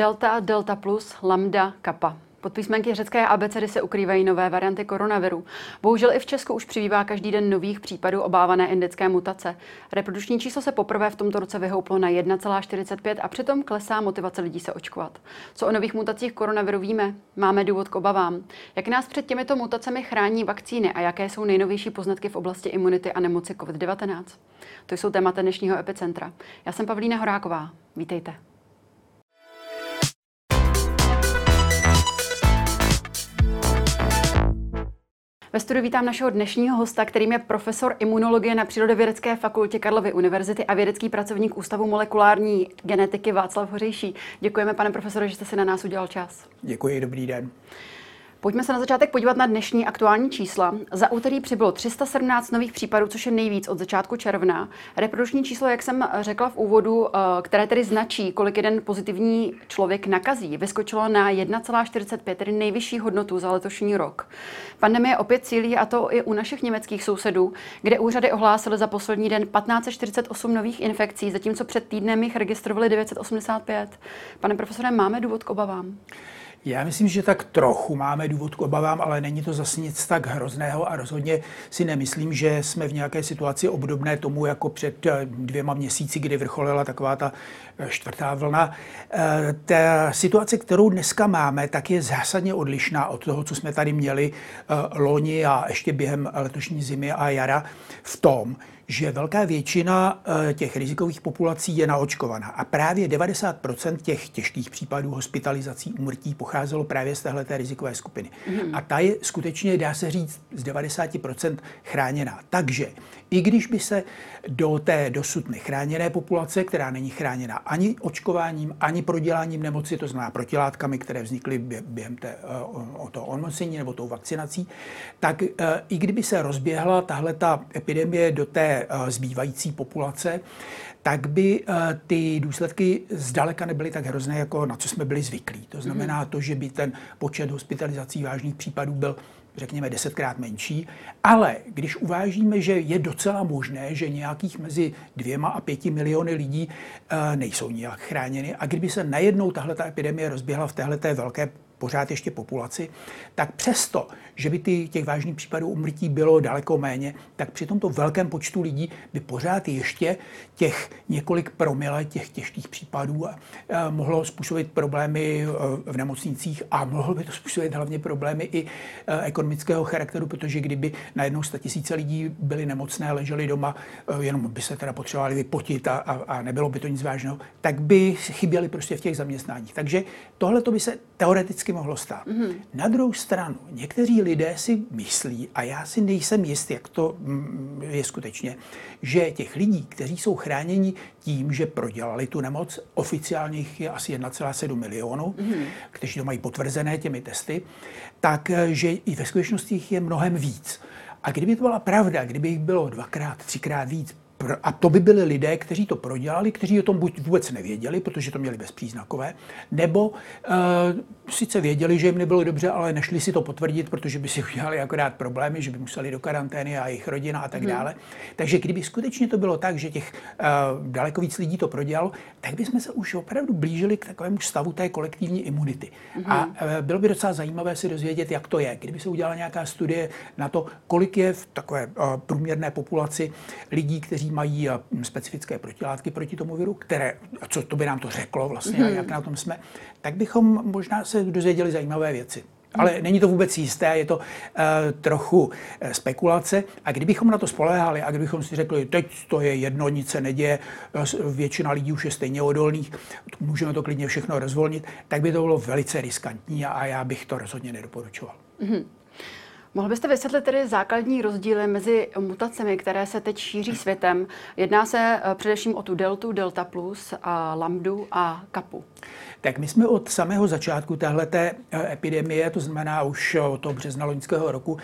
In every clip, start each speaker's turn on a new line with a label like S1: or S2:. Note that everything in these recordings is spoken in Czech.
S1: Delta, Delta plus, Lambda, Kappa. Pod písmenky řecké abecedy se ukrývají nové varianty koronaviru. Bohužel i v Česku už přibývá každý den nových případů obávané indické mutace. Reprodukční číslo se poprvé v tomto roce vyhouplo na 1,45 a přitom klesá motivace lidí se očkovat. Co o nových mutacích koronaviru víme? Máme důvod k obavám. Jak nás před těmito mutacemi chrání vakcíny a jaké jsou nejnovější poznatky v oblasti imunity a nemoci COVID-19? To jsou témata dnešního epicentra. Já jsem Pavlína Horáková. Vítejte. Ve studiu vítám našeho dnešního hosta, kterým je profesor imunologie na Přírodovědecké fakultě Karlovy univerzity a vědecký pracovník Ústavu molekulární genetiky Václav Hořejší. Děkujeme, pane profesore, že jste si na nás udělal čas.
S2: Děkuji, dobrý den.
S1: Pojďme se na začátek podívat na dnešní aktuální čísla. Za úterý přibylo 317 nových případů, což je nejvíc od začátku června. Reprodukční číslo, jak jsem řekla v úvodu, eh, které tedy značí, kolik jeden pozitivní člověk nakazí, vyskočilo na 1,45, tedy nejvyšší hodnotu za letošní rok. Pandemie opět cílí a to i u našich německých sousedů, kde úřady ohlásily za poslední den 1548 nových infekcí, zatímco před týdnem jich registrovali 985. Pane profesore, máme důvod k obavám?
S2: Já myslím, že tak trochu máme důvod k obavám, ale není to zase nic tak hrozného a rozhodně si nemyslím, že jsme v nějaké situaci obdobné tomu, jako před eh, dvěma měsíci, kdy vrcholila taková ta eh, čtvrtá vlna. Eh, ta situace, kterou dneska máme, tak je zásadně odlišná od toho, co jsme tady měli loni a ještě během letošní zimy a jara v tom, že velká většina eh, těch rizikových populací je naočkovaná. A právě 90% těch těžkých případů hospitalizací, umrtí pocházelo právě z téhle rizikové skupiny. Mm. A ta je skutečně, dá se říct, z 90% chráněná. Takže i když by se do té dosud nechráněné populace, která není chráněna ani očkováním, ani proděláním nemoci, to znamená protilátkami, které vznikly během té, eh, o toho onemocnění nebo tou vakcinací, tak eh, i kdyby se rozběhla tahle ta epidemie do té eh, zbývající populace, tak by ty důsledky zdaleka nebyly tak hrozné, jako na co jsme byli zvyklí. To znamená mhm. to, že by ten počet hospitalizací vážných případů byl řekněme, desetkrát menší. Ale když uvážíme, že je docela možné, že nějakých mezi dvěma a pěti miliony lidí uh, nejsou nijak chráněny a kdyby se najednou tahle ta epidemie rozběhla v téhle velké pořád ještě populaci, tak přesto, že by ty, těch vážných případů umrtí bylo daleko méně, tak při tomto velkém počtu lidí by pořád ještě těch několik promile těch těžkých případů a mohlo způsobit problémy v nemocnicích a mohlo by to způsobit hlavně problémy i ekonomického charakteru, protože kdyby najednou tisíce lidí byli nemocné, leželi doma, jenom by se teda potřebovali vypotit a, a, a nebylo by to nic vážného, tak by chyběli prostě v těch zaměstnáních. Takže tohle to by se teoreticky teoreticky mohlo stát. Mm-hmm. Na druhou stranu, někteří lidé si myslí, a já si nejsem jist, jak to mm, je skutečně, že těch lidí, kteří jsou chráněni tím, že prodělali tu nemoc, oficiálně jich je asi 1,7 milionu, mm-hmm. kteří to mají potvrzené těmi testy, tak eh, že i ve skutečnosti jich je mnohem víc. A kdyby to byla pravda, kdyby jich bylo dvakrát, třikrát víc, a to by byli lidé, kteří to prodělali, kteří o tom buď vůbec nevěděli, protože to měli bezpříznakové, nebo uh, sice věděli, že jim nebylo dobře, ale nešli si to potvrdit, protože by si udělali akorát problémy, že by museli do karantény a jejich rodina a tak hmm. dále. Takže kdyby skutečně to bylo tak, že těch uh, daleko víc lidí to prodělalo, tak bychom se už opravdu blížili k takovému stavu té kolektivní imunity. Hmm. A uh, bylo by docela zajímavé si dozvědět, jak to je. Kdyby se udělala nějaká studie na to, kolik je v takové uh, průměrné populaci lidí, kteří mají specifické protilátky proti tomu viru, které, co to by nám to řeklo vlastně, mm-hmm. jak na tom jsme, tak bychom možná se dozvěděli zajímavé věci. Ale mhm. není to vůbec jisté, je to uh, trochu uh, spekulace. A kdybychom na to spoléhali a kdybychom si řekli, teď to je jedno, nic se neděje, většina lidí už je stejně odolných, můžeme to klidně všechno rozvolnit, tak by to bylo velice riskantní a, a já bych to rozhodně nedoporučoval. Mm-hmm.
S1: Mohl byste vysvětlit tedy základní rozdíly mezi mutacemi, které se teď šíří světem? Jedná se eh, především o tu deltu, delta plus, a lambdu a kapu.
S2: Tak my jsme od samého začátku téhleté eh, epidemie, to znamená už od toho března loňského roku,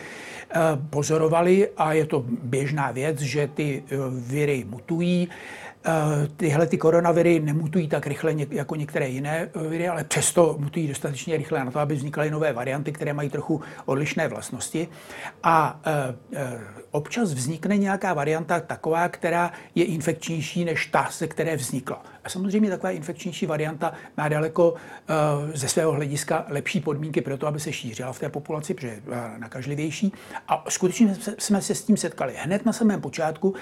S2: eh, pozorovali a je to běžná věc, že ty viry mutují. Eh, tyhle ty koronaviry nemutují tak rychle jako některé jiné eh, viry, ale přesto mutují dostatečně rychle na to, aby vznikaly nové varianty, které mají trochu odlišné vlastnosti. A eh, občas vznikne nějaká varianta taková, která je infekčnější než ta, se které vznikla. A samozřejmě taková infekčnější varianta má daleko ze svého hlediska lepší podmínky pro to, aby se šířila v té populaci, protože je nakažlivější. A skutečně jsme se s tím setkali. Hned na samém počátku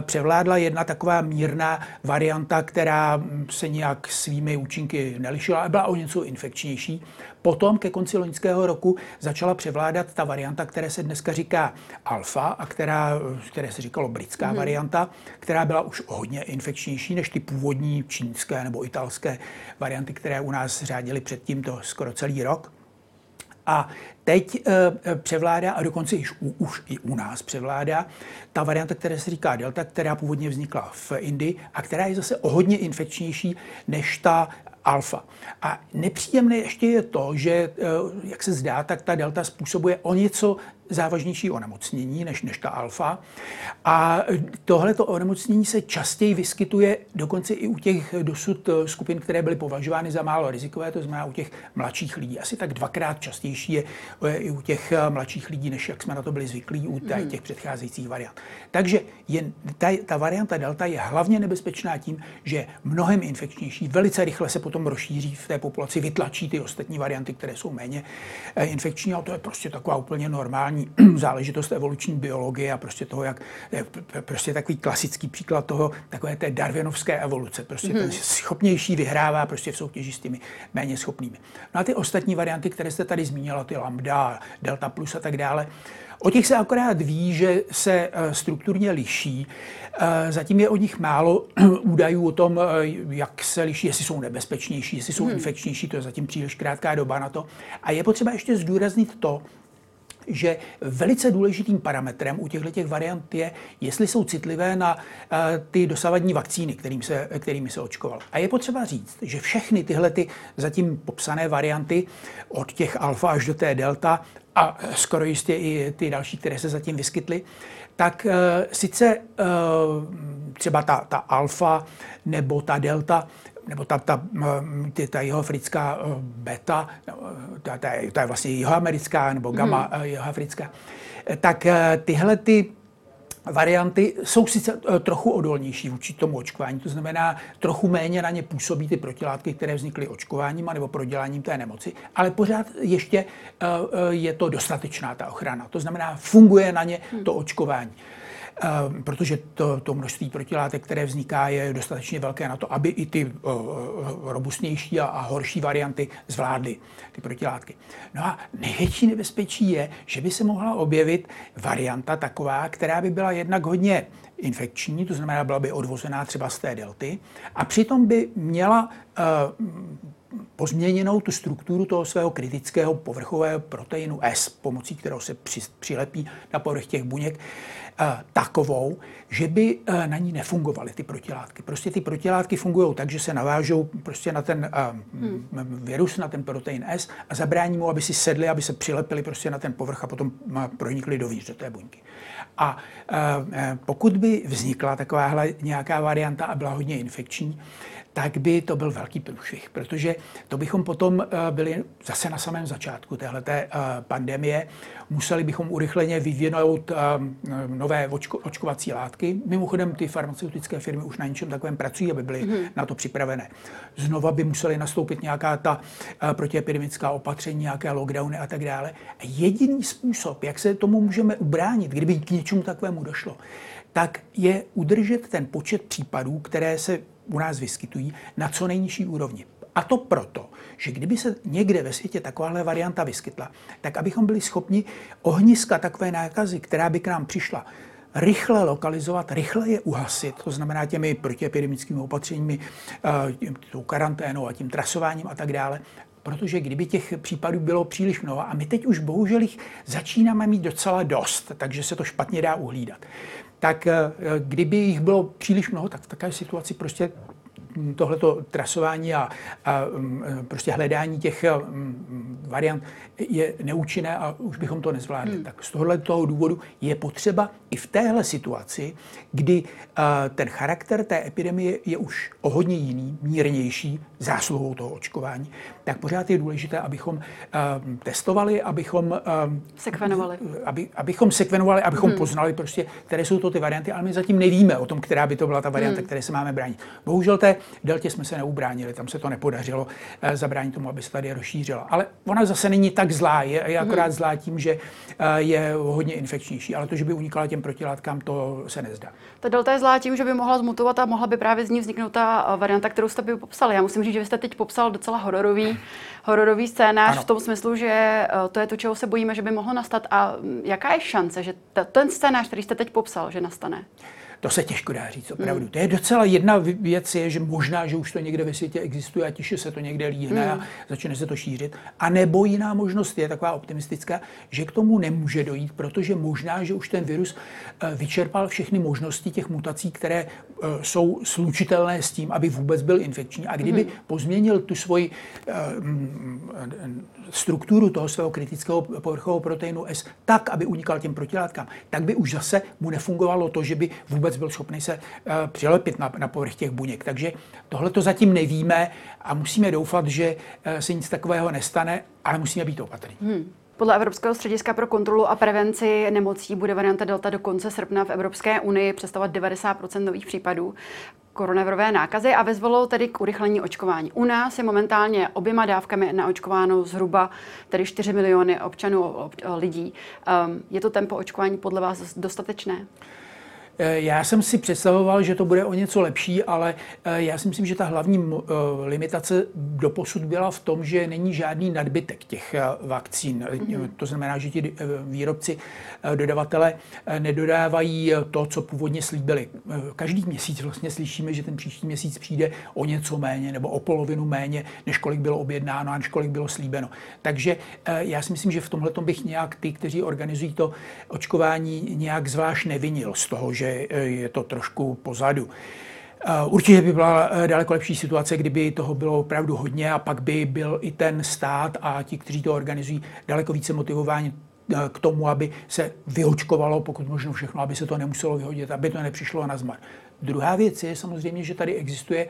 S2: převládla jedna taková mírná varianta, která se nějak svými účinky nelišila a byla o něco infekčnější. Potom ke konci loňského roku začala převládat ta varianta, která se dneska říká alfa a která, které se říkalo britská mm. varianta, která byla už hodně infekčnější než ty původní čínské nebo italské varianty, které u nás řádily předtím to skoro celý rok. A teď e, převládá, a dokonce již u, už i u nás převládá, ta varianta, která se říká Delta, která původně vznikla v Indii a která je zase o hodně infekčnější než ta alfa. A nepříjemné ještě je to, že, eh, jak se zdá, tak ta delta způsobuje o něco závažnější onemocnění než, než ta alfa. A tohleto onemocnění se častěji vyskytuje dokonce i u těch dosud eh, skupin, které byly považovány za málo rizikové, to znamená u těch mladších lidí. Asi tak dvakrát častější je eh, i u těch eh, mladších lidí, než jak jsme na to byli zvyklí u hmm. těch předcházejících variant. Takže je, ta, ta varianta delta je hlavně nebezpečná tím, že mnohem infekčnější, velice rychle se potom rozšíří v té populaci, vytlačí ty ostatní varianty, které jsou méně infekční, a to je prostě taková úplně normální normální záležitost evoluční biologie a prostě toho, jak prostě takový klasický příklad toho, takové té darwinovské evoluce. Prostě mm-hmm. ten schopnější vyhrává prostě v soutěži s těmi méně schopnými. No a ty ostatní varianty, které jste tady zmínila, ty lambda, delta plus a tak dále, O těch se akorát ví, že se eh, strukturně liší. Eh, zatím je o nich málo údajů o tom, eh, jak se liší, jestli jsou nebezpečnější, jestli jsou hmm. infekčnější, to je zatím příliš krátká doba na to. A je potřeba ještě zdůraznit to, že velice důležitým parametrem u těchto těch variant je, jestli jsou citlivé na eh, ty dosavadní vakcíny, kterým se, kterými se očkoval. A je potřeba říct, že všechny tyhle ty zatím popsané varianty od těch alfa až do té delta a skoro jistě i ty další, které se zatím vyskytly, tak uh, sice uh, třeba ta, ta alfa nebo ta delta nebo ta, ta, ta, ta jihoafrická eh, beta, eh, ta, ta, ta je vlastně jihoamerická nebo gamma mm. jihoafrická, tak tyhle ty varianty jsou sice trochu odolnější vůči tomu očkování, to znamená, trochu méně na ně působí ty protilátky, které vznikly očkováním nebo proděláním té nemoci, ale pořád ještě je to dostatečná ta ochrana. To znamená, funguje na ně to očkování. Ehm, protože to, to množství protilátek, které vzniká, je dostatečně velké na to, aby i ty robustnější a, a horší varianty zvládly ty protilátky. No a největší nebezpečí je, že by se mohla objevit varianta taková, která by byla jednak hodně infekční, to znamená, byla by odvozená třeba z té delty, a přitom by měla uh, pozměněnou tu strukturu toho svého kritického povrchového proteinu S, pomocí kterého se při, přilepí na povrch těch buněk, Eh, takovou, že by eh, na ní nefungovaly ty protilátky. Prostě ty protilátky fungují tak, že se navážou prostě na ten eh, hmm. virus, na ten protein S a zabrání mu, aby si sedli, aby se přilepili prostě na ten povrch a potom pronikli dovnitř do té buňky. A pokud by vznikla takováhle nějaká varianta a byla hodně infekční, tak by to byl velký průšvih, protože to bychom potom byli zase na samém začátku téhleté pandemie. Museli bychom urychleně vyvinout nové očko, očkovací látky. Mimochodem ty farmaceutické firmy už na něčem takovém pracují, aby byly mm-hmm. na to připravené. Znova by museli nastoupit nějaká ta protiepidemická opatření, nějaké lockdowny a tak dále. A jediný způsob, jak se tomu můžeme ubránit, kdyby k něčemu takovému došlo, tak je udržet ten počet případů, které se u nás vyskytují, na co nejnižší úrovni. A to proto, že kdyby se někde ve světě takováhle varianta vyskytla, tak abychom byli schopni ohniska takové nákazy, která by k nám přišla, rychle lokalizovat, rychle je uhasit, to znamená těmi protiepidemickými opatřeními, eh, tou karanténou a tím trasováním a tak dále, protože kdyby těch případů bylo příliš mnoho a my teď už bohužel jich začínáme mít docela dost, takže se to špatně dá uhlídat. Tak eh, kdyby jich bylo příliš mnoho, tak v takové situaci prostě tohleto trasování a, a mm, prostě hledání těch mm, variant je neúčinné a už bychom to nezvládli. Hmm. Tak z tohohle toho důvodu je potřeba i v téhle situaci, kdy uh, ten charakter té epidemie je už o hodně jiný, mírnější, zásluhou toho očkování, tak pořád je důležité, abychom testovali, abychom
S1: sekvenovali.
S2: Aby, abychom sekvenovali, abychom hmm. poznali prostě, které jsou to ty varianty, ale my zatím nevíme o tom, která by to byla ta varianta, hmm. které se máme bránit. Bohužel té Deltě jsme se neubránili, tam se to nepodařilo eh, zabránit tomu, aby se tady rozšířila. Ale ona zase není tak zlá, je, je akorát hmm. zlá tím, že eh, je hodně infekčnější, ale to, že by unikala těm protilátkám, to se nezdá.
S1: Ta delta je zlá tím, že by mohla zmutovat a mohla by právě z ní vzniknout ta varianta, kterou jste by popsal. Já musím říct, že vy jste teď popsal docela hororový, hororový scénář ano. v tom smyslu, že to je to, čeho se bojíme, že by mohlo nastat. A mm, jaká je šance, že ten scénář, který jste teď popsal, že nastane?
S2: To se těžko dá říct, opravdu. Mm. To je docela jedna věc, je, že možná, že už to někde ve světě existuje a tiše se to někde líhne mm. a začne se to šířit. A nebo jiná možnost je taková optimistická, že k tomu nemůže dojít, protože možná, že už ten virus eh, vyčerpal všechny možnosti těch mutací, které eh, jsou slučitelné s tím, aby vůbec byl infekční. A kdyby mm. pozměnil tu svoji eh, strukturu toho svého kritického povrchového proteinu S tak, aby unikal těm protilátkám, tak by už zase mu nefungovalo to, že by vůbec vůbec byl schopný se uh, přilepit na, na povrch těch buněk. Takže tohle to zatím nevíme a musíme doufat, že uh, se nic takového nestane, ale musíme být opatrní. Hmm.
S1: Podle Evropského střediska pro kontrolu a prevenci nemocí bude varianta Delta do konce srpna v Evropské unii představovat 90% nových případů koronavirové nákazy a vyzvalo tedy k urychlení očkování. U nás je momentálně oběma dávkami naočkováno zhruba tedy 4 miliony občanů, ob, lidí. Um, je to tempo očkování podle vás dostatečné?
S2: Eh, já jsem si představoval, že to bude o něco lepší, ale eh, já si myslím, že ta hlavní eh, limitace doposud byla v tom, že není žádný nadbytek těch vakcín. Mm-hmm. To znamená, že ti výrobci, dodavatele nedodávají to, co původně slíbili. Každý měsíc vlastně slyšíme, že ten příští měsíc přijde o něco méně nebo o polovinu méně, než kolik bylo objednáno a než kolik bylo slíbeno. Takže já si myslím, že v tomhle bych nějak ty, kteří organizují to očkování, nějak zvlášť nevinil z toho, že Eh, je to trošku pozadu. Eh, určitě by byla eh, daleko lepší situace, kdyby toho bylo opravdu hodně a pak by byl i ten stát a ti, kteří to organizují, daleko více motivováni k tomu, aby se vyočkovalo, pokud možno všechno, aby se to nemuselo vyhodit, aby to nepřišlo na zmar. Druhá věc je samozřejmě, že tady existuje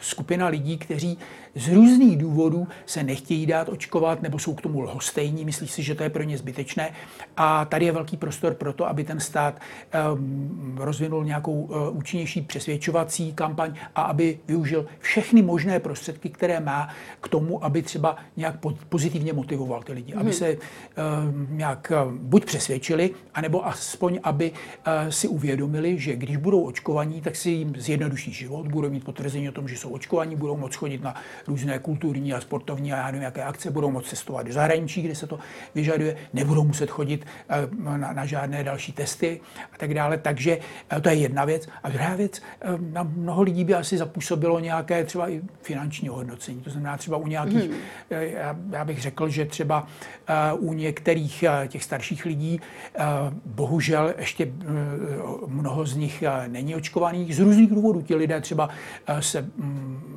S2: skupina lidí, kteří z různých důvodů se nechtějí dát očkovat nebo jsou k tomu lhostejní, myslí si, že to je pro ně zbytečné. A tady je velký prostor pro to, aby ten stát um, rozvinul nějakou uh, účinnější přesvědčovací kampaň a aby využil všechny možné prostředky, které má k tomu, aby třeba nějak pozitivně motivoval ty lidi, hmm. aby se uh, nějak uh, buď přesvědčili, anebo aspoň, aby uh, si uvědomili, že když budou očkovaní, tak si jim zjednoduší život, budou mít potvrzení o tom, že jsou očkovaní, budou moct chodit na různé kulturní a sportovní a já nevím, jaké akce, budou moct cestovat do zahraničí, kde se to vyžaduje, nebudou muset chodit eh, na, na žádné další testy a tak dále. Takže eh, to je jedna věc. A druhá věc, eh, na mnoho lidí by asi zapůsobilo nějaké třeba i finanční hodnocení. To znamená třeba u nějakých, hmm. já, já bych řekl, že třeba u některých těch starších lidí bohužel ještě mnoho z nich není očkovaných z různých důvodů. Ti lidé třeba se mm,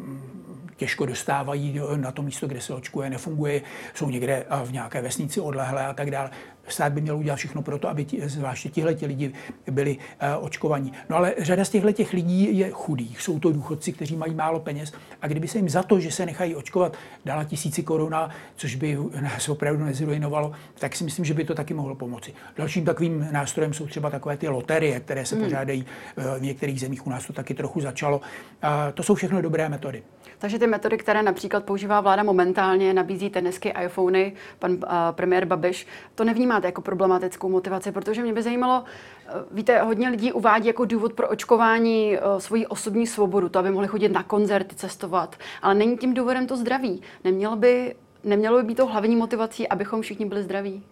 S2: těžko dostávají na to místo, kde se očkuje, nefunguje, jsou někde v nějaké vesnici odlehlé a tak dále stát by měl udělat všechno pro to, aby ti, zvláště tihle lidi byli uh, očkovaní. No ale řada z těchto těch lidí je chudých. Jsou to důchodci, kteří mají málo peněz. A kdyby se jim za to, že se nechají očkovat, dala tisíci koruna, což by nás opravdu nezruinovalo, tak si myslím, že by to taky mohlo pomoci. Dalším takovým nástrojem jsou třeba takové ty loterie, které se hmm. pořádají uh, v některých zemích. U nás to taky trochu začalo. Uh, to jsou všechno dobré metody.
S1: Takže ty metody, které například používá vláda momentálně, nabízí tenisky, iPhony, pan uh, premiér Babiš, to nevnímáte jako problematickou motivaci, protože mě by zajímalo, uh, víte, hodně lidí uvádí jako důvod pro očkování uh, svoji osobní svobodu, to, aby mohli chodit na koncerty, cestovat, ale není tím důvodem to zdraví. Nemělo by, nemělo by být to hlavní motivací, abychom všichni byli zdraví?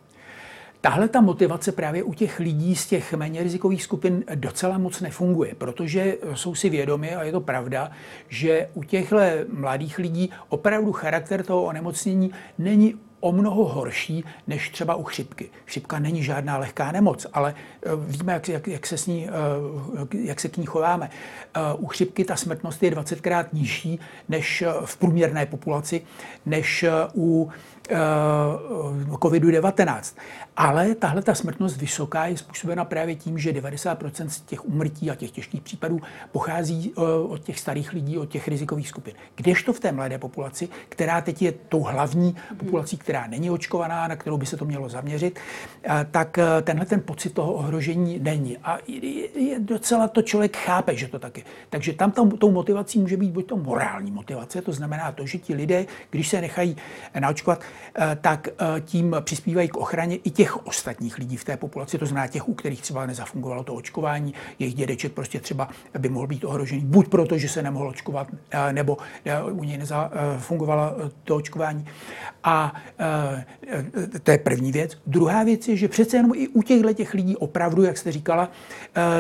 S2: Tahle ta motivace právě u těch lidí z těch méně rizikových skupin docela moc nefunguje, protože jsou si vědomi, a je to pravda, že u těchto mladých lidí opravdu charakter toho onemocnění není o mnoho horší než třeba u chřipky. Chřipka není žádná lehká nemoc, ale eh, víme, jak, jak, jak, se, s ní, eh, jak se k ní chováme. Eh, u chřipky ta smrtnost je 20krát nižší než v průměrné populaci, než u COVID-19. Ale tahle ta smrtnost vysoká je způsobena právě tím, že 90% z těch umrtí a těch těžkých případů pochází od těch starých lidí, od těch rizikových skupin. Kdežto v té mladé populaci, která teď je tou hlavní populací, která není očkovaná, na kterou by se to mělo zaměřit, tak tenhle ten pocit toho ohrožení není. A je docela to člověk chápe, že to taky. Takže tam tou motivací může být buď to morální motivace, to znamená to, že ti lidé, když se nechají naočkovat, tak tím přispívají k ochraně i těch ostatních lidí v té populaci, to znamená těch, u kterých třeba nezafungovalo to očkování, jejich dědeček prostě třeba by mohl být ohrožený, buď proto, že se nemohl očkovat, nebo u něj nezafungovalo to očkování. A to je první věc. Druhá věc je, že přece jenom i u těchto těch lidí opravdu, jak jste říkala,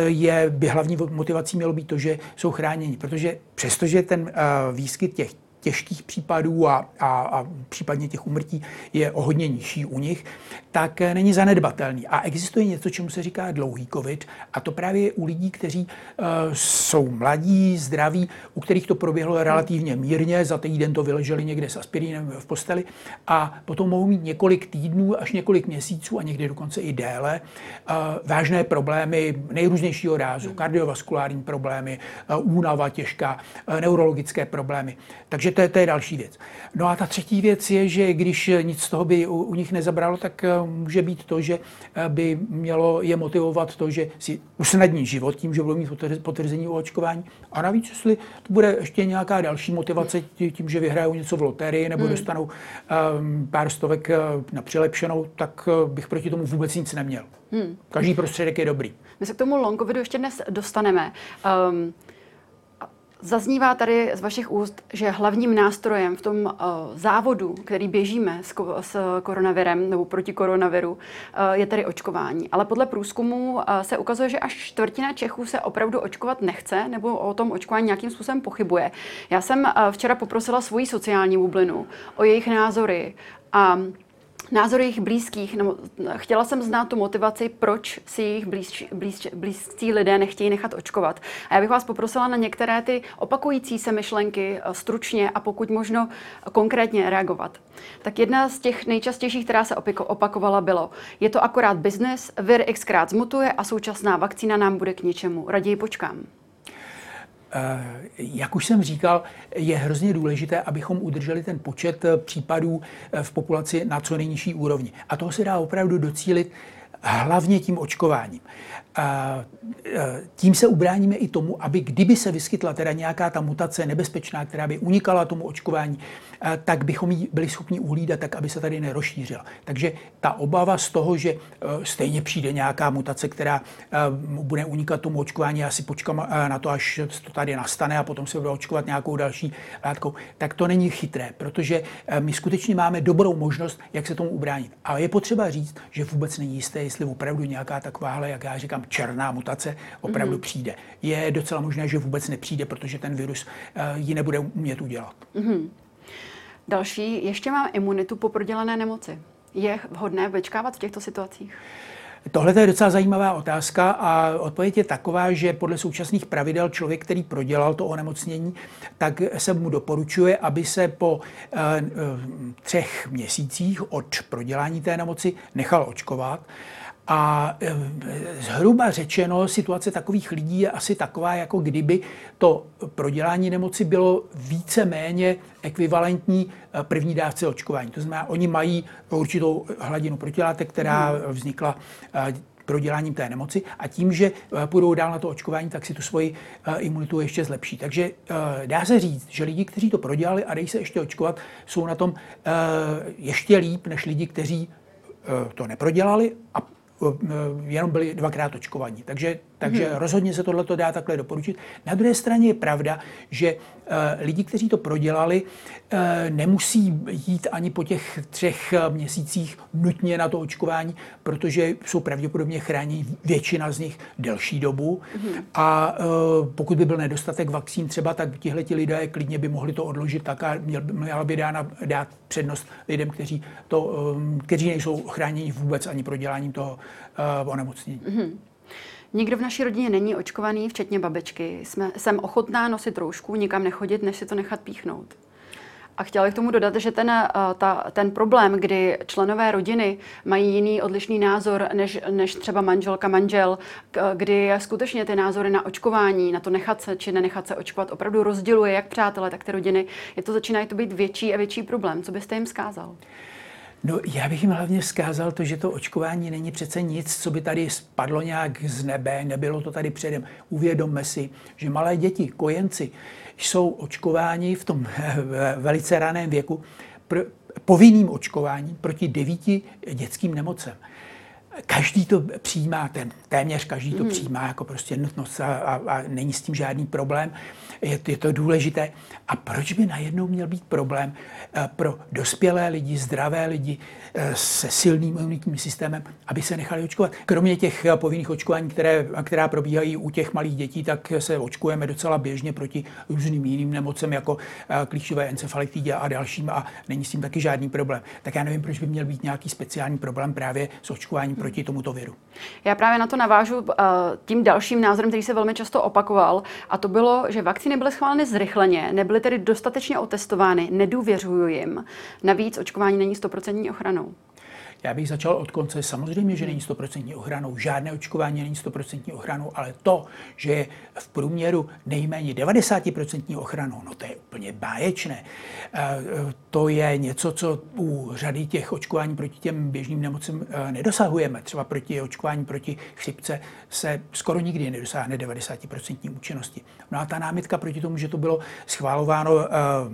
S2: je, by hlavní motivací mělo být to, že jsou chráněni. Protože přestože ten výskyt těch těžkých případů a, a, a případně těch umrtí je o hodně nižší u nich, tak eh, není zanedbatelný. A existuje něco, čemu se říká dlouhý covid, a to právě u lidí, kteří uh, jsou mladí, zdraví, u kterých to proběhlo relativně mírně, za týden to vyleželi někde s aspirínem v posteli a potom mohou mít několik týdnů až několik měsíců a někdy dokonce i déle uh, vážné problémy nejrůznějšího rázu, kardiovaskulární problémy, uh, únava těžká, uh, neurologické problémy. Takže to je, to je další věc. No a ta třetí věc je, že když nic z toho by u, u nich nezabralo, tak eh, může být to, že eh, by mělo je motivovat to, že si usnadní život tím, že budou mít potvrzení o očkování. A navíc, jestli to bude ještě nějaká další motivace tím, že vyhrajou něco v loterii nebo hmm. dostanou um, pár stovek na přilepšenou, tak bych proti tomu vůbec nic neměl. Hmm. Každý prostředek je dobrý.
S1: My se k tomu long covidu ještě dnes dostaneme. Um, Zaznívá tady z vašich úst, že hlavním nástrojem v tom uh, závodu, který běžíme s, ko- s koronavirem nebo proti koronaviru, uh, je tedy očkování. Ale podle průzkumu uh, se ukazuje, že až čtvrtina Čechů se opravdu očkovat nechce nebo o tom očkování nějakým způsobem pochybuje. Já jsem uh, včera poprosila svoji sociální bublinu o jejich názory a názor jejich blízkých, nebo chtěla jsem znát tu motivaci, proč si jejich blíž, blíž, blízcí lidé nechtějí nechat očkovat. A já bych vás poprosila na některé ty opakující se myšlenky eh, stručně a pokud možno konkrétně reagovat. Tak jedna z těch nejčastějších, která se opakovala, bylo, je to akorát biznes, vir xkrát zmutuje a současná vakcína nám bude k něčemu. Raději počkám.
S2: Eh, jak už jsem říkal, je hrozně důležité, abychom udrželi ten počet eh, případů eh, v populaci na co nejnižší úrovni. A toho se dá opravdu docílit hlavně tím očkováním. A tím se ubráníme i tomu, aby kdyby se vyskytla teda nějaká ta mutace nebezpečná, která by unikala tomu očkování, tak bychom ji byli schopni uhlídat tak, aby se tady nerozšířila. Takže ta obava z toho, že stejně přijde nějaká mutace, která bude unikat tomu očkování, já si počkám na to, až to tady nastane a potom se bude očkovat nějakou další látkou, tak to není chytré, protože my skutečně máme dobrou možnost, jak se tomu ubránit. A je potřeba říct, že vůbec není jisté, jestli opravdu nějaká takováhle, jak já říkám, černá mutace opravdu mm-hmm. přijde. Je docela možné, že vůbec nepřijde, protože ten virus ji nebude umět udělat. Mm-hmm.
S1: Další, ještě mám imunitu po prodělané nemoci. Je vhodné vyčkávat v těchto situacích?
S2: Tohle je docela zajímavá otázka a odpověď je taková, že podle současných pravidel člověk, který prodělal to onemocnění, tak se mu doporučuje, aby se po e, třech měsících od prodělání té nemoci nechal očkovat. A e, zhruba řečeno, situace takových lidí je asi taková, jako kdyby to prodělání nemoci bylo více méně ekvivalentní e, první dávce očkování. To znamená, oni mají určitou hladinu protilátek, která hmm. vznikla e, proděláním té nemoci a tím, že půjdou dál na to očkování, tak si tu svoji imunitu ještě zlepší. Takže dá se říct, že lidi, kteří to prodělali a dejí se ještě očkovat, jsou na tom ještě líp než lidi, kteří to neprodělali a jenom byli dvakrát očkovaní. Takže takže hmm. rozhodně se tohle dá takhle doporučit. Na druhé straně je pravda, že uh, lidi, kteří to prodělali, uh, nemusí jít ani po těch třech eh, měsících nutně na to očkování, protože jsou pravděpodobně chráněni většina z nich delší dobu. Hmm. A uh, pokud by byl nedostatek vakcín třeba, tak tihle lidé klidně by mohli to odložit tak a měl, měla by dána, dát přednost lidem, kteří, to, um, kteří nejsou chráněni vůbec ani proděláním toho uh, onemocnění. Hmm.
S1: Nikdo v naší rodině není očkovaný, včetně babičky. Jsme, jsem ochotná nosit roušku, nikam nechodit, než si to nechat píchnout. A chtěla bych tomu dodat, že ten, eh, ta, ten problém, kdy členové rodiny mají jiný odlišný názor než, než třeba manželka, manžel, kdy skutečně ty názory na očkování, na to nechat se či nenechat se očkovat, opravdu rozděluje jak přátelé, tak ty rodiny, je to začíná to být větší a větší problém. Co byste jim zkázal?
S2: No, já bych jim hlavně vzkázal to, že to očkování není přece nic, co by tady spadlo nějak z nebe, nebylo to tady předem. Uvědomme si, že malé děti, kojenci, jsou očkováni v tom velice raném věku povinným očkováním proti devíti dětským nemocem každý to přijímá, ten, téměř každý to mm. přijímá jako prostě nutnost a, a, a není s tím žádný problém. Je, je to důležité. A proč by najednou měl být problém eh, pro dospělé lidi, zdravé lidi eh, se silným imunitním systémem, aby se nechali očkovat? Kromě těch eh, povinných očkování, které, která probíhají u těch malých dětí, tak se očkujeme docela běžně proti různým jiným nemocem, jako klíčové encefalitidě a dalším a není s tím taky žádný problém. Tak já nevím, proč by měl být nějaký speciální problém právě s očkováním proti tomuto viru.
S1: Já právě na to navážu tím dalším názorem, který se velmi často opakoval, a to bylo, že vakcíny byly schváleny zrychleně, nebyly tedy dostatečně otestovány, nedůvěřuju jim. Navíc očkování není 100% ochranou.
S2: Já bych začal od konce. Samozřejmě, že není 100% ochranou, žádné očkování není 100% ochranou, ale to, že je v průměru nejméně 90% ochranou, no to je úplně báječné. Eh, to je něco, co u řady těch očkování proti těm běžným nemocem eh, nedosahujeme. Třeba proti očkování proti chřipce se skoro nikdy nedosáhne 90% účinnosti. No a ta námitka proti tomu, že to bylo schválováno eh,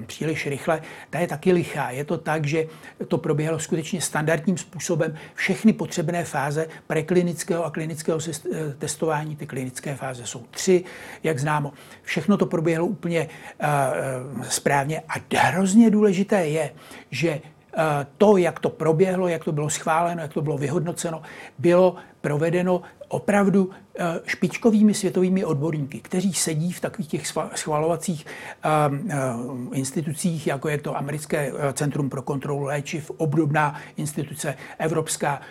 S2: příliš rychle, ta je taky lichá. Je to tak, že to proběhlo skutečně standardním způsobem všechny potřebné fáze preklinického a klinického eh, testování. Ty klinické fáze jsou tři, jak známo. Všechno to proběhlo úplně uh, správně a hrozně důležité je, že to, jak to proběhlo, jak to bylo schváleno, jak to bylo vyhodnoceno, bylo provedeno opravdu eh, špičkovými světovými odborníky, kteří sedí v takových těch schvalovacích ehm, eh, institucích, jako je to Americké eh, centrum pro kontrolu léčiv, obdobná instituce, Evropská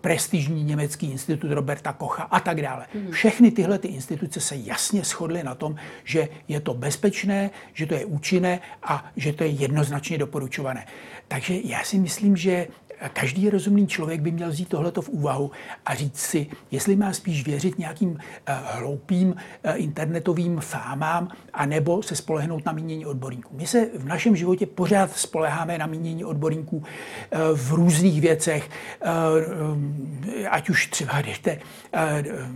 S2: prestižní německý institut Roberta Kocha a tak dále. Mhm. Všechny tyhle ty instituce se jasně shodly na tom, že je to bezpečné, že to je účinné a že to je jednoznačně doporučované. Takže já si myslím, že každý rozumný člověk by měl vzít tohleto v úvahu a říct si, jestli má spíš věřit nějakým eh, hloupým eh, internetovým fámám, anebo se spolehnout na mínění odborníků. My se v našem životě pořád spoleháme na mínění odborníků eh, v různých věcech, ať už třeba jdete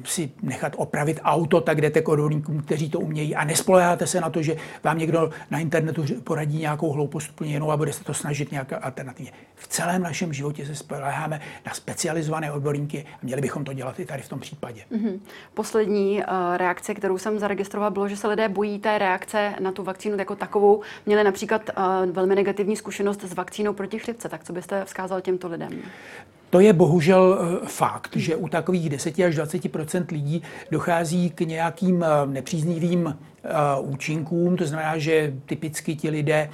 S2: si nechat opravit auto, tak jdete k odborníkům, kteří to umějí a nespoleháte se na to, že vám někdo na internetu poradí nějakou hloupost úplně jinou a bude se to snažit nějaká alternativně. V celém našem životě se spoleháme na specializované odborníky a měli bychom to dělat i tady v tom případě. Mm-hmm.
S1: Poslední uh, reakce, kterou jsem zaregistrovala, bylo, že se lidé bojí té reakce na tu vakcínu jako takovou. Měli například uh, velmi negativní zkušenost s vakcínou proti chřipce. Tak co byste vzkázal těmto lidem?
S2: To je bohužel eh, fakt, že u takových 10 až 20% lidí dochází k nějakým nepříznivým účinkům. To znamená, že typicky ti lidé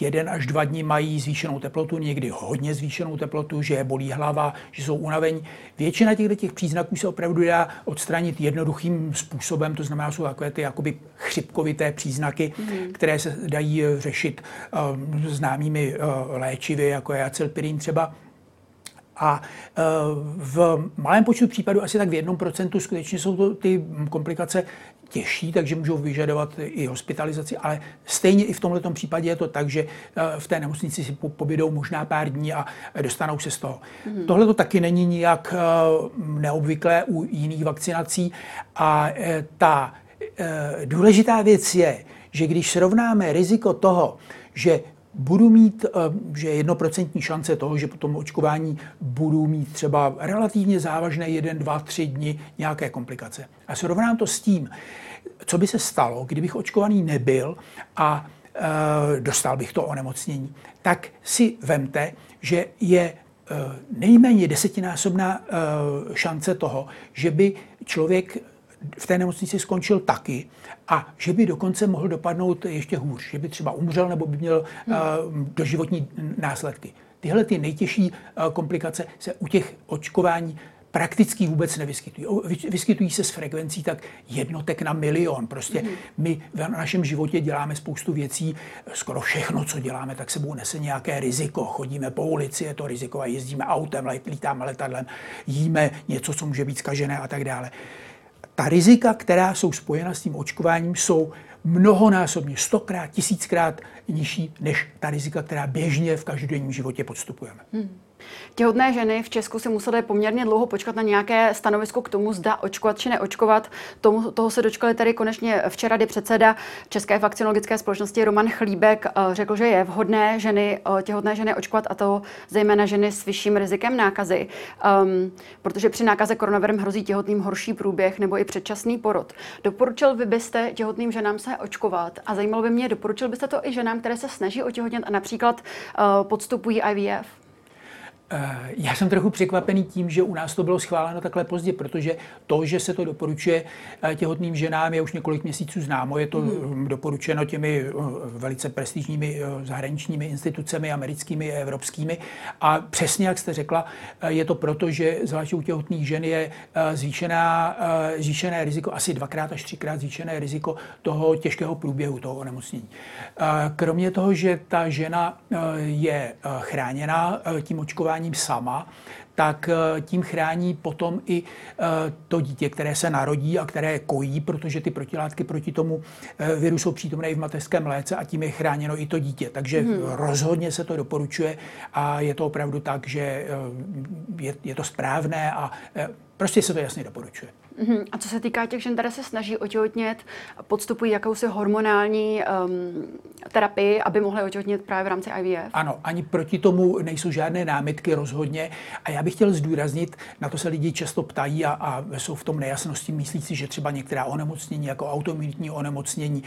S2: jeden až dva dny mají zvýšenou teplotu, někdy hodně zvýšenou teplotu, že je bolí hlava, že jsou unavení. Většina těchto těch příznaků se opravdu dá odstranit jednoduchým způsobem, to znamená, jsou takové ty jakoby chřipkovité příznaky, mm. které se dají eh, řešit uh, známými uh, léčivy, jako je acylpirin třeba. A v malém počtu případů, asi tak v jednom procentu, skutečně jsou to ty komplikace těžší, takže můžou vyžadovat i hospitalizaci, ale stejně i v tomto případě je to tak, že eh, v té nemocnici si pobydou možná pár dní a dostanou se z toho. Mm-hmm. Tohle to taky není nijak eh, neobvyklé u jiných vakcinací a ta důležitá věc je, že když srovnáme riziko toho, že budu mít, že jednoprocentní šance toho, že po tom očkování budu mít třeba relativně závažné jeden, dva, tři dny nějaké komplikace. A srovnám to s tím, co by se stalo, kdybych očkovaný nebyl a e, dostal bych to onemocnění, tak si vemte, že je e, nejméně desetinásobná e, šance toho, že by člověk v té nemocnici skončil taky a že by dokonce mohl dopadnout ještě hůř, že by třeba umřel nebo by měl hmm. uh, doživotní následky. Tyhle ty nejtěžší uh, komplikace se u těch očkování prakticky vůbec nevyskytují. Vyskytují se s frekvencí tak jednotek na milion. Prostě mm. my v našem životě děláme spoustu věcí, skoro všechno, co děláme, tak sebou nese nějaké riziko. Chodíme po ulici, je to riziko a jezdíme autem, lítáme letadlem, jíme něco, co může být zkažené a tak dále. Ta rizika, která jsou spojena s tím očkováním, jsou mnohonásobně, stokrát, tisíckrát nižší než ta rizika, která běžně v každodenním životě podstupujeme. Hmm.
S1: Těhotné ženy v Česku si musely poměrně dlouho počkat na nějaké stanovisko k tomu, zda očkovat či neočkovat. Tomu, toho se dočkali tady konečně včera, kdy předseda České vakcinologické společnosti Roman Chlíbek eh, řekl, že je vhodné ženy, eh, těhotné ženy očkovat a to zejména ženy s vyšším rizikem nákazy, um, protože při nákaze koronavirem hrozí těhotným horší průběh nebo i předčasný porod. Doporučil vy byste těhotným ženám se očkovat a zajímalo by mě, doporučil byste to i ženám, které se snaží otěhotnět a například uh, podstupují IVF?
S2: Eh, já jsem trochu překvapený tím, že u nás to bylo schváleno takhle pozdě, protože to, že se to doporučuje eh, těhotným ženám, je už několik měsíců známo. Je to hmm. doporučeno těmi eh, velice prestižními zahraničními institucemi, americkými a evropskými. A přesně jak jste řekla, je to proto, že zvláště u těhotných žen je zvýšená, zvýšené riziko, asi dvakrát až třikrát zvýšené riziko toho těžkého průběhu toho onemocnění. Kromě toho, že ta žena je chráněna tím očkováním, očkováním sama, tak eh, tím chrání potom i eh, to dítě, které se narodí a které kojí, protože ty protilátky proti tomu eh, viru jsou přítomné i v mateřském mléce a tím je chráněno i to dítě. Takže hmm. rozhodně se to doporučuje a je to opravdu tak, že je, je to správné a prostě se to jasně doporučuje.
S1: Uh-huh. A co se týká těch žen, které se snaží otěhotnět, podstupují jakousi hormonální um, terapii, aby mohly otěhotnět právě v rámci IVF?
S2: Ano, ani proti tomu nejsou žádné námitky rozhodně. A já bych chtěl zdůraznit, na to se lidi často ptají a, a jsou v tom nejasnosti, myslí si, že třeba některá onemocnění, jako autoimunitní onemocnění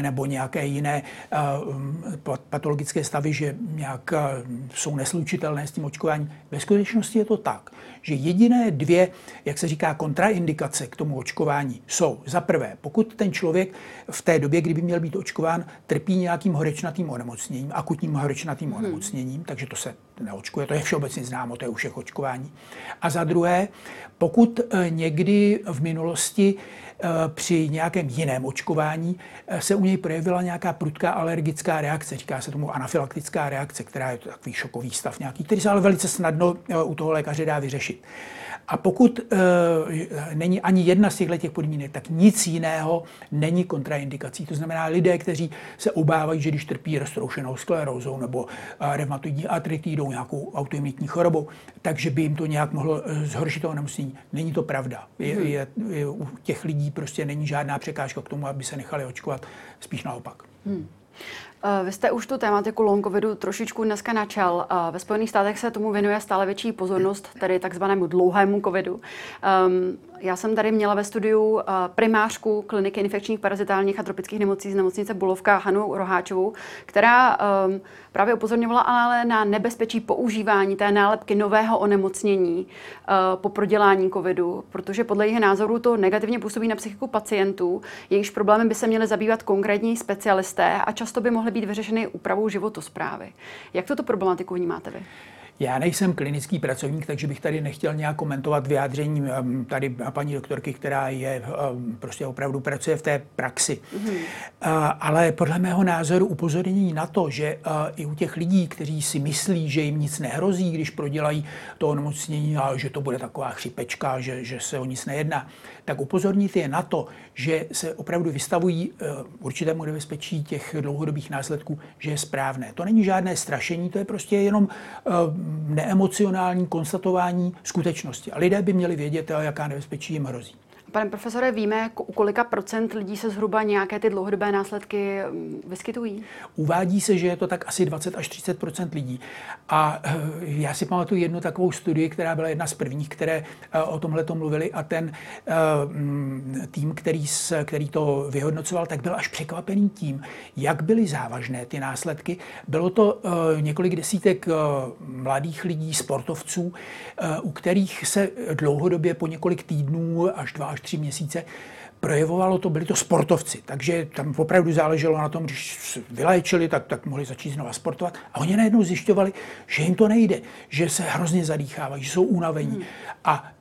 S2: nebo nějaké jiné uh, patologické stavy, že nějak uh, jsou neslučitelné s tím očkováním. Ve skutečnosti je to tak, že jediné dvě, jak se říká, kontraindikace k tomu očkování jsou. Za prvé, pokud ten člověk v té době, kdyby měl být očkován, trpí nějakým horečnatým onemocněním, akutním horečnatým hmm. onemocněním, takže to se neočkuje, to je všeobecně známo, to je u všech očkování. A za druhé, pokud eh, někdy v minulosti při nějakém jiném očkování eh, se u něj projevila nějaká prudká alergická reakce, říká se tomu anafylaktická reakce, která je takový šokový stav nějaký, který se ale velice snadno u toho lékaře dá vyřešit. A pokud e, není ani jedna z těchto těch podmínek, tak nic jiného není kontraindikací. To znamená lidé, kteří se obávají, že když trpí roztroušenou sklerózou nebo e, reumatoidní artritidou, nějakou autoimunitní chorobou, takže by jim to nějak mohlo e, zhoršit to onemocnění. Není to pravda. Je, hmm. je, je, u těch lidí prostě není žádná překážka k tomu, aby se nechali očkovat, spíš naopak. Hmm.
S1: Eh, vy jste už tu tématiku long covidu trošičku dneska načal. Eh, ve Spojených státech se tomu věnuje stále větší pozornost, tedy takzvanému dlouhému covidu. Ehm, já jsem tady měla ve studiu eh, primářku kliniky infekčních parazitálních a tropických nemocí z nemocnice Bulovka Hanu Roháčovou, která ehm, právě upozorňovala ale na nebezpečí používání té nálepky nového onemocnění po prodělání covidu, protože podle jejich názoru to negativně působí na psychiku pacientů, jejichž problémy by se měly zabývat konkrétní specialisté a často by mohly být vyřešeny úpravou životosprávy. Jak tuto problematiku vnímáte vy?
S2: Já nejsem klinický pracovník, takže bych tady nechtěl nějak komentovat vyjádření um, tady paní doktorky, která je um, prostě opravdu pracuje v té praxi. Mm-hmm. Ale podle mého názoru upozornění na to, že uh, i u těch lidí, kteří si myslí, že jim nic nehrozí, když prodělají to onemocnění a že to bude taková chřipečka, že, že se o nic nejedná, tak upozornit je na to, že se opravdu vystavují uh, určitému nebezpečí těch dlouhodobých následků, že je správné. To není žádné strašení, to je prostě jenom uh, neemocionální konstatování skutečnosti. A lidé by měli vědět, jaká nebezpečí jim hrozí.
S1: Pane profesore, víme, u kolika procent lidí se zhruba nějaké ty dlouhodobé následky mm, vyskytují?
S2: Uvádí se, že je to tak asi 20 až 30% lidí. A eh, já si pamatuju jednu takovou studii, která byla jedna z prvních, které eh, o tomhle mluvili a ten eh, mm, tým, který, který to vyhodnocoval, tak byl až překvapený tím, jak byly závažné ty následky. Bylo to několik desítek mladých lidí, sportovců, u kterých se dlouhodobě po několik týdnů až dva až tři měsíce projevovalo to, byli to sportovci, takže tam opravdu záleželo na tom, když vyléčili, tak, tak mohli začít znova sportovat. A oni najednou zjišťovali, že jim to nejde, že se hrozně zadýchávají, že jsou unavení. Hmm. A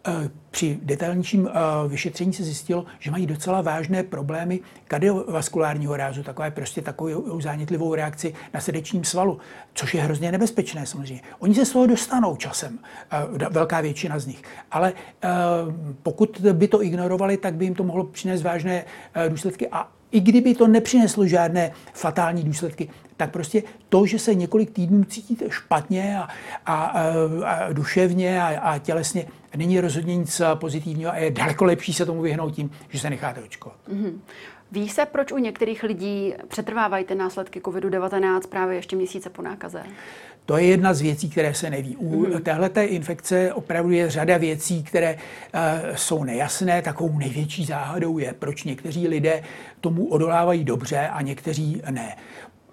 S2: při detailnějším e, vyšetření se zjistilo, že mají docela vážné problémy kardiovaskulárního rázu, takové prostě takovou zánětlivou reakci na srdečním svalu, což je hrozně nebezpečné samozřejmě. Oni se z toho dostanou časem, e, velká většina z nich. Ale pokud by to ignorovali, tak by jim to mohlo přinést vážné důsledky a i kdyby to nepřineslo žádné fatální důsledky, tak prostě to, že se několik týdnů cítíte špatně a, a, a duševně a, a tělesně, není rozhodně nic pozitivního a je daleko lepší se tomu vyhnout tím, že se necháte očkovat. Mm-hmm.
S1: Ví se, proč u některých lidí přetrvávají ty následky COVID-19 právě ještě měsíce po nákaze?
S2: To je jedna z věcí, které se neví. U mm. téhle infekce opravdu je řada věcí, které uh, jsou nejasné. Takovou největší záhadou je, proč někteří lidé tomu odolávají dobře a někteří ne.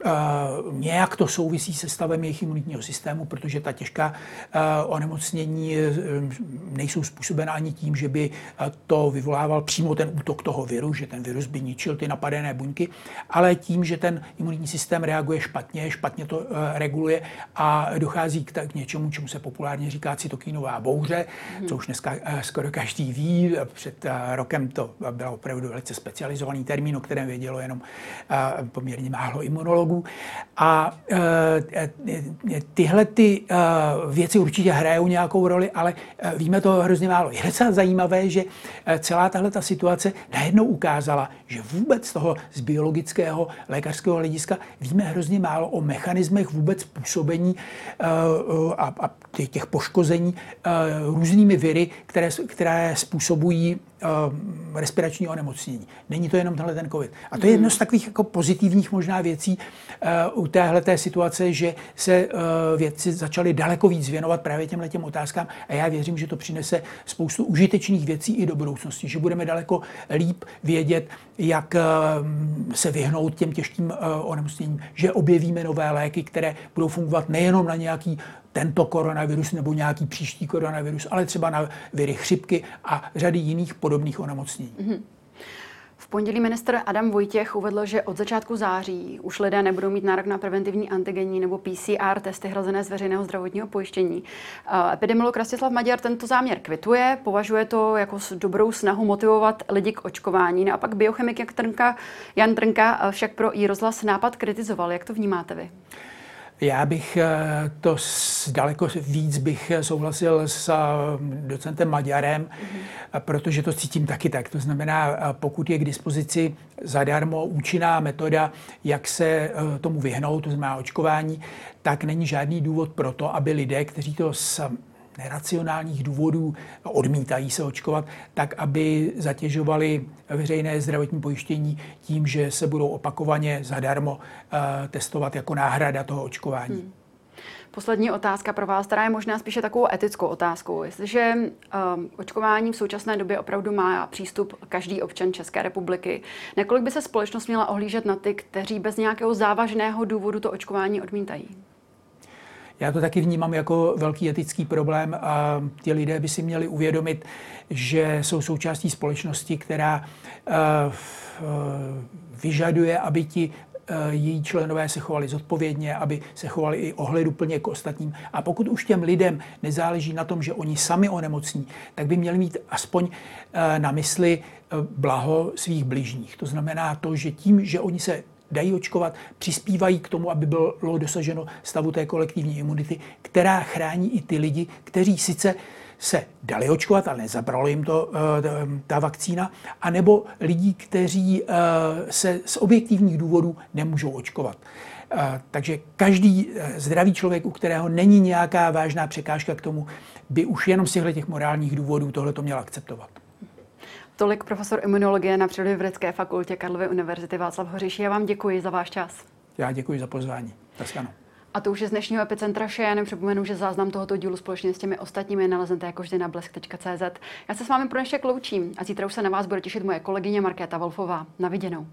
S2: Uh, nějak to souvisí se stavem jejich imunitního systému, protože ta těžká uh, onemocnění uh, nejsou způsobena ani tím, že by to vyvolával přímo ten útok toho viru, že ten virus by ničil ty napadené buňky, ale tím, že ten imunitní systém reaguje špatně, špatně to reguluje a dochází k, k něčemu, čemu se populárně říká cytokinová bouře, hmm. co už dneska skoro každý ví. Před rokem to byl opravdu velice specializovaný termín, o kterém vědělo jenom poměrně málo imunologů dialogů. A e, e, tyhle ty e, věci určitě hrajou nějakou roli, ale víme to hrozně málo. Je docela zajímavé, že celá tahle ta situace najednou ukázala, že vůbec toho z biologického lékařského hlediska víme hrozně málo o mechanismech vůbec působení a, a těch poškození různými viry, které, které způsobují respirační onemocnění. Není to jenom tenhle ten COVID. A to je jedno z takových jako pozitivních možná věcí uh, u téhle té situace, že se uh, vědci začali daleko víc věnovat právě těmhle těm otázkám a já věřím, že to přinese spoustu užitečných věcí i do budoucnosti, že budeme daleko líp vědět, jak se vyhnout těm těžkým onemocněním, že objevíme nové léky, které budou fungovat nejenom na nějaký tento koronavirus nebo nějaký příští koronavirus, ale třeba na viry chřipky a řady jiných podobných onemocnění. Mm-hmm.
S1: V pondělí minister Adam Vojtěch uvedl, že od začátku září už lidé nebudou mít nárok na preventivní antigenní nebo PCR testy hrazené z veřejného zdravotního pojištění. Epidemiolog Rastislav Maďar tento záměr kvituje, považuje to jako dobrou snahu motivovat lidi k očkování. No biochemik Jan Trnka, Jan Trnka však pro i rozhlas nápad kritizoval. Jak to vnímáte vy?
S2: Já bych eh, to daleko víc bych souhlasil s eh, docentem Maďarem, mm-hmm. protože to cítím taky tak. To znamená, pokud je k dispozici zadarmo účinná metoda, jak se tomu vyhnout, to znamená očkování, tak není žádný důvod pro to, aby lidé, kteří to neracionálních důvodů odmítají se očkovat, tak aby zatěžovali veřejné zdravotní pojištění tím, že se budou opakovaně zadarmo eh, testovat jako náhrada toho očkování. Hmm.
S1: Poslední otázka pro vás, která je možná spíše takovou etickou otázkou. Jestliže um, očkování v současné době opravdu má přístup každý občan České republiky, nakolik by se společnost měla ohlížet na ty, kteří bez nějakého závažného důvodu to očkování odmítají?
S2: Já to taky vnímám jako velký etický problém a ti lidé by si měli uvědomit, že jsou součástí společnosti, která eh, eh, vyžaduje, aby ti eh, její členové se chovali zodpovědně, aby se chovali i ohleduplně k ostatním. A pokud už těm lidem nezáleží na tom, že oni sami onemocní, tak by měli mít aspoň na mysli blaho svých bližních. To znamená to, že tím, že oni se dají očkovat, přispívají k tomu, aby bylo dosaženo stavu té kolektivní imunity, která chrání i ty lidi, kteří sice se dali očkovat, ale nezabralo jim to eh, ta vakcína, anebo lidí, kteří eh, se z objektivních důvodů nemůžou očkovat. Eh, takže každý zdravý člověk, u kterého není nějaká vážná překážka k tomu, by už jenom z těchto těch morálních důvodů tohle to měl akceptovat.
S1: Tolik profesor imunologie na Přírodovědecké fakultě Karlovy univerzity Václav Hoříš. Já vám děkuji za váš čas.
S2: Já děkuji za pozvání. Taskano.
S1: A to už je z dnešního epicentra vše. Jenom připomenu, že záznam tohoto dílu společně s těmi ostatními naleznete jako vždy na blesk.cz. Já se s vámi pro dnešek loučím a zítra už se na vás bude těšit moje kolegyně Markéta Wolfová. Na viděnou.